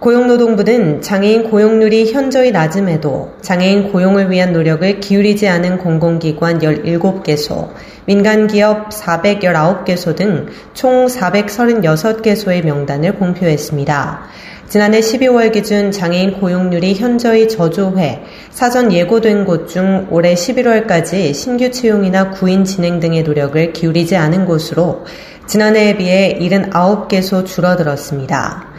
고용노동부 는 장애인 고용률이 현저히 낮음에도 장애인 고용을 위한 노력을 기울이지 않은 공공기관 17개소, 민간기업 419개소 등 총 436개소의 명단을 공표했습니다. 지난해 12월 기준 장애인 고용률이 현저히 저조해 사전 예고된 곳 중 올해 11월까지 신규 채용이나 구인 진행 등의 노력을 기울이지 않은 곳으로 지난해에 비해 79개소 줄어들었습니다.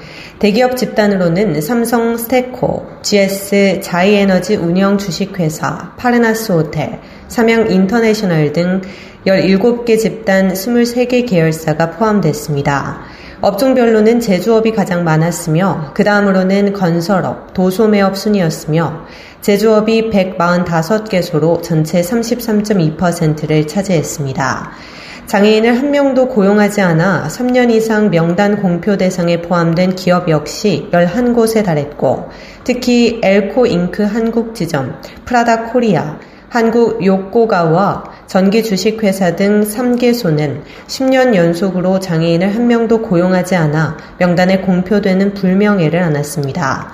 대기업 집단으로는 삼성 스테코, GS 자이에너지 운영 주식회사, 파르나스 호텔, 삼양 인터내셔널 등 17개 집단 23개 계열사가 포함됐습니다. 업종별로는 제조업이 가장 많았으며 그 다음으로는 건설업, 도소매업 순이었으며 제조업이 145개소로 전체 33.2%를 차지했습니다. 장애인을 한 명도 고용하지 않아 3년 이상 명단 공표 대상에 포함된 기업 역시 11곳에 달했고 특히 엘코 잉크 한국 지점, 프라다 코리아, 한국 요코가와 전기 주식회사 등 3개소는 10년 연속으로 장애인을 한 명도 고용하지 않아 명단에 공표되는 불명예를 안았습니다.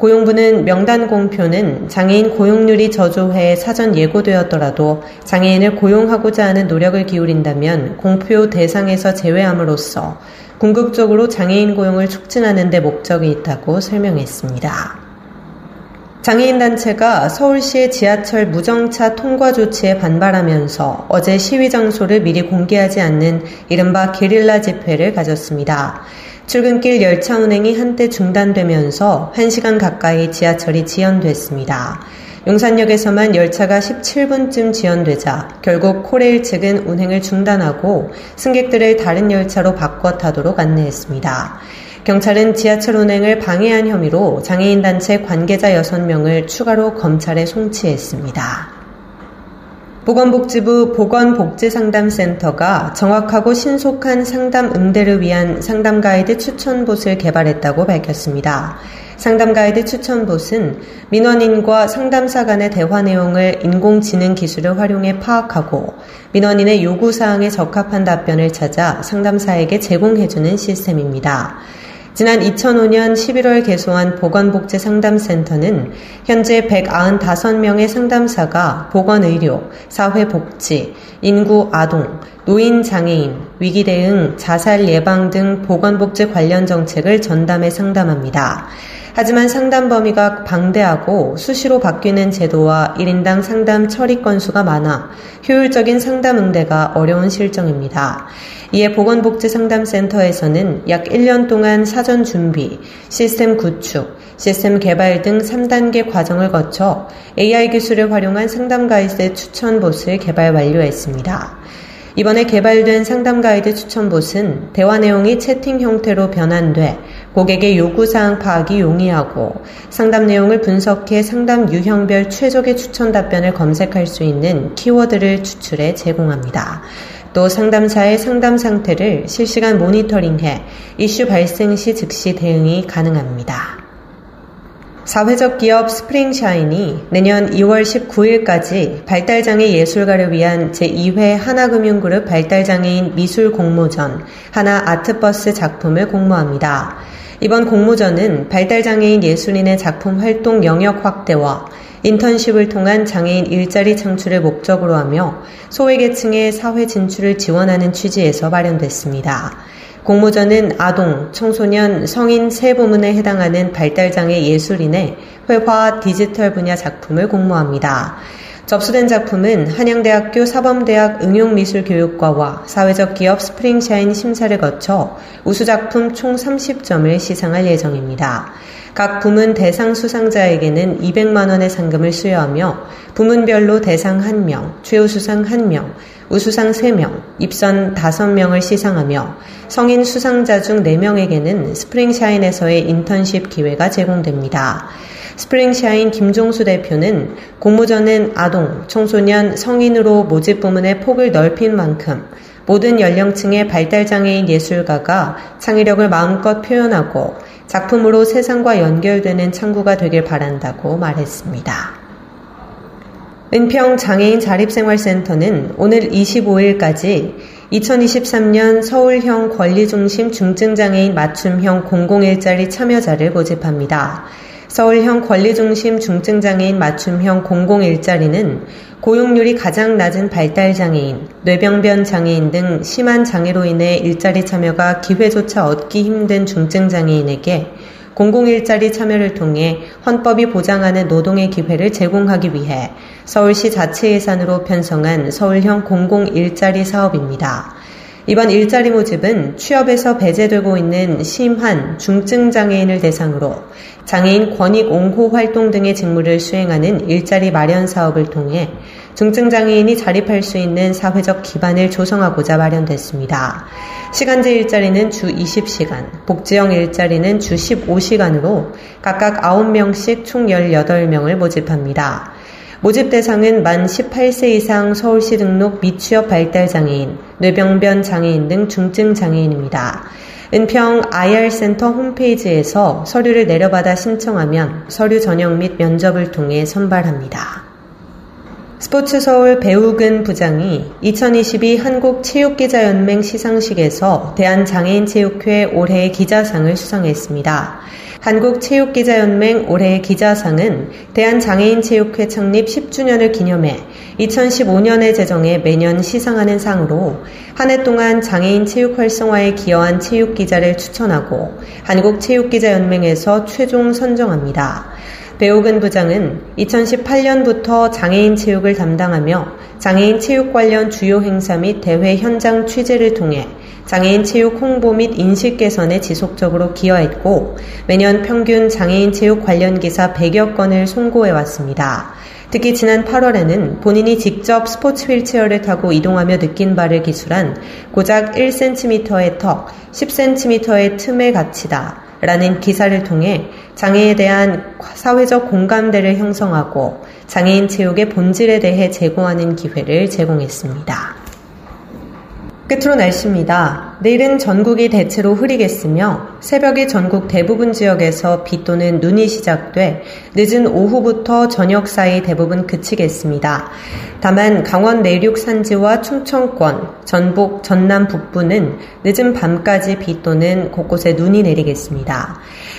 고용부는 명단 공표는 장애인 고용률이 저조해 사전 예고되었더라도 장애인을 고용하고자 하는 노력을 기울인다면 공표 대상에서 제외함으로써 궁극적으로 장애인 고용을 촉진하는 데 목적이 있다고 설명했습니다. 장애인 단체가 서울시의 지하철 무정차 통과 조치에 반발하면서 어제 시위 장소를 미리 공개하지 않는 이른바 게릴라 집회를 가졌습니다. 출근길 열차 운행이 한때 중단되면서 1시간 가까이 지하철이 지연됐습니다. 용산역에서만 열차가 17분쯤 지연되자 결국 코레일 측은 운행을 중단하고 승객들을 다른 열차로 바꿔 타도록 안내했습니다. 경찰은 지하철 운행을 방해한 혐의로 장애인 단체 관계자 6명을 추가로 검찰에 송치했습니다. 보건복지부 보건복지상담센터가 정확하고 신속한 상담 응대를 위한 상담 가이드 추천봇을 개발했다고 밝혔습니다. 상담 가이드 추천봇은 민원인과 상담사 간의 대화 내용을 인공지능 기술을 활용해 파악하고 민원인의 요구사항에 적합한 답변을 찾아 상담사에게 제공해주는 시스템입니다. 지난 2005년 11월 개소한 보건복지상담센터는 현재 195명의 상담사가 보건의료, 사회복지, 인구 아동, 노인 장애인, 위기 대응, 자살 예방 등 보건복지 관련 정책을 전담해 상담합니다. 하지만 상담 범위가 방대하고 수시로 바뀌는 제도와 1인당 상담 처리 건수가 많아 효율적인 상담 응대가 어려운 실정입니다. 이에 보건복지상담센터에서는 약 1년 동안 사전 준비, 시스템 구축, 시스템 개발 등 3단계 과정을 거쳐 AI 기술을 활용한 상담 가이드 추천봇을 개발 완료했습니다. 이번에 개발된 상담 가이드 추천봇은 대화 내용이 채팅 형태로 변환돼 고객의 요구사항 파악이 용이하고 상담 내용을 분석해 상담 유형별 최적의 추천 답변을 검색할 수 있는 키워드를 추출해 제공합니다. 또 상담사의 상담 상태를 실시간 모니터링해 이슈 발생 시 즉시 대응이 가능합니다. 사회적 기업 스프링샤인이 내년 2월 19일까지 발달장애 예술가를 위한 제2회 하나금융그룹 발달장애인 미술 공모전 하나 아트버스 작품을 공모합니다. 이번 공모전은 발달장애인 예술인의 작품 활동 영역 확대와 인턴십을 통한 장애인 일자리 창출을 목적으로 하며 소외계층의 사회 진출을 지원하는 취지에서 마련됐습니다. 공모전은 아동, 청소년, 성인 세 부문에 해당하는 발달장애 예술인의 회화 디지털 분야 작품을 공모합니다. 접수된 작품은 한양대학교 사범대학 응용미술교육과와 사회적 기업 스프링샤인 심사를 거쳐 우수작품 총 30점을 시상할 예정입니다. 각 부문 대상 수상자에게는 200만 원의 상금을 수여하며 부문별로 대상 1명, 최우 수상 1명, 우수상 3명, 입선 5명을 시상하며 성인 수상자 중 4명에게는 스프링샤인에서의 인턴십 기회가 제공됩니다. 스프링샤인 김종수 대표는 공모전은 아동, 청소년, 성인으로 모집 부문의 폭을 넓힌 만큼 모든 연령층의 발달장애인 예술가가 창의력을 마음껏 표현하고 작품으로 세상과 연결되는 창구가 되길 바란다고 말했습니다. 은평 장애인 자립생활센터는 오늘 25일까지 2023년 서울형 권리중심 중증장애인 맞춤형 공공일자리 참여자를 모집합니다. 서울형 권리중심 중증장애인 맞춤형 공공 일자리는 고용률이 가장 낮은 발달장애인, 뇌병변 장애인 등 심한 장애로 인해 일자리 참여가 기회조차 얻기 힘든 중증장애인에게 공공일자리 참여를 통해 헌법이 보장하는 노동의 기회를 제공하기 위해 서울시 자체 예산으로 편성한 서울형 공공일자리 사업입니다. 이번 일자리 모집은 취업에서 배제되고 있는 심한 중증 장애인을 대상으로 장애인 권익 옹호 활동 등의 직무를 수행하는 일자리 마련 사업을 통해 중증 장애인이 자립할 수 있는 사회적 기반을 조성하고자 마련됐습니다. 시간제 일자리는 주 20시간, 복지형 일자리는 주 15시간으로 각각 9명씩 총 18명을 모집합니다. 모집 대상은 만 18세 이상 서울시 등록 미취업 발달 장애인, 뇌병변 장애인 등 중증 장애인입니다. 은평 IR센터 홈페이지에서 서류를 내려받아 신청하면 서류 전형 및 면접을 통해 선발합니다. 스포츠 서울 배우근 부장이 2022 한국체육기자연맹 시상식에서 대한장애인체육회 올해의 기자상을 수상했습니다. 한국체육기자연맹 올해의 기자상은 대한장애인체육회 창립 10주년을 기념해 2015년에 제정해 매년 시상하는 상으로 한 해 동안 장애인 체육 활성화에 기여한 체육기자를 추천하고 한국체육기자연맹에서 최종 선정합니다. 배우근 부장은 2018년부터 장애인 체육을 담당하며 장애인 체육 관련 주요 행사 및 대회 현장 취재를 통해 장애인 체육 홍보 및 인식 개선에 지속적으로 기여했고 매년 평균 장애인 체육 관련 기사 100여 건을 송고해 왔습니다. 특히 지난 8월에는 본인이 직접 스포츠 휠체어를 타고 이동하며 느낀 바를 기술한 고작 1cm의 턱, 10cm의 틈에 갇히다. 라는 기사를 통해 장애에 대한 사회적 공감대를 형성하고 장애인 체육의 본질에 대해 제공하는 기회를 제공했습니다. 끝으로 날씨입니다. 내일은 전국이 대체로 흐리겠으며 새벽에 전국 대부분 지역에서 비 또는 눈이 시작돼 늦은 오후부터 저녁 사이 대부분 그치겠습니다. 다만 강원 내륙 산지와 충청권, 전북, 전남 북부는 늦은 밤까지 비 또는 곳곳에 눈이 내리겠습니다.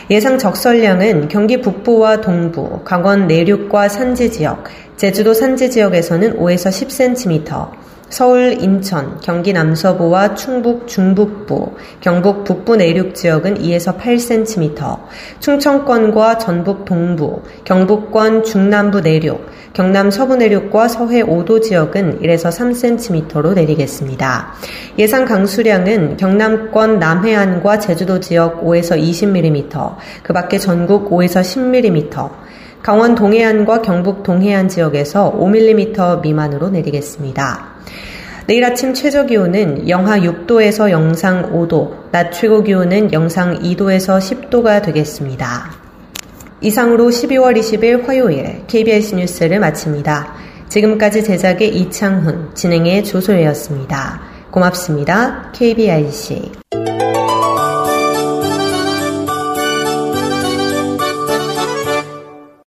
예상 적설량은 경기 북부와 동부, 강원 내륙과 산지 지역, 제주도 산지 지역에서는 5에서 10cm, 서울, 인천, 경기 남서부와 충북 중북부, 경북 북부 내륙 지역은 2에서 8cm, 충청권과 전북 동부, 경북권 중남부 내륙, 경남 서부 내륙과 서해 5도 지역은 1에서 3cm로 내리겠습니다. 예상 강수량은 경남권 남해안과 제주도 지역 5에서 20mm, 그 밖에 전국 5에서 10mm, 강원 동해안과 경북 동해안 지역에서 5mm 미만으로 내리겠습니다. 내일 아침 최저 기온은 영하 6도에서 영상 5도, 낮 최고 기온은 영상 2도에서 10도가 되겠습니다. 이상으로 12월 20일 화요일 KBS 뉴스를 마칩니다. 지금까지 제작의 이창훈, 진행의 조소혜였습니다. 고맙습니다. KBIC.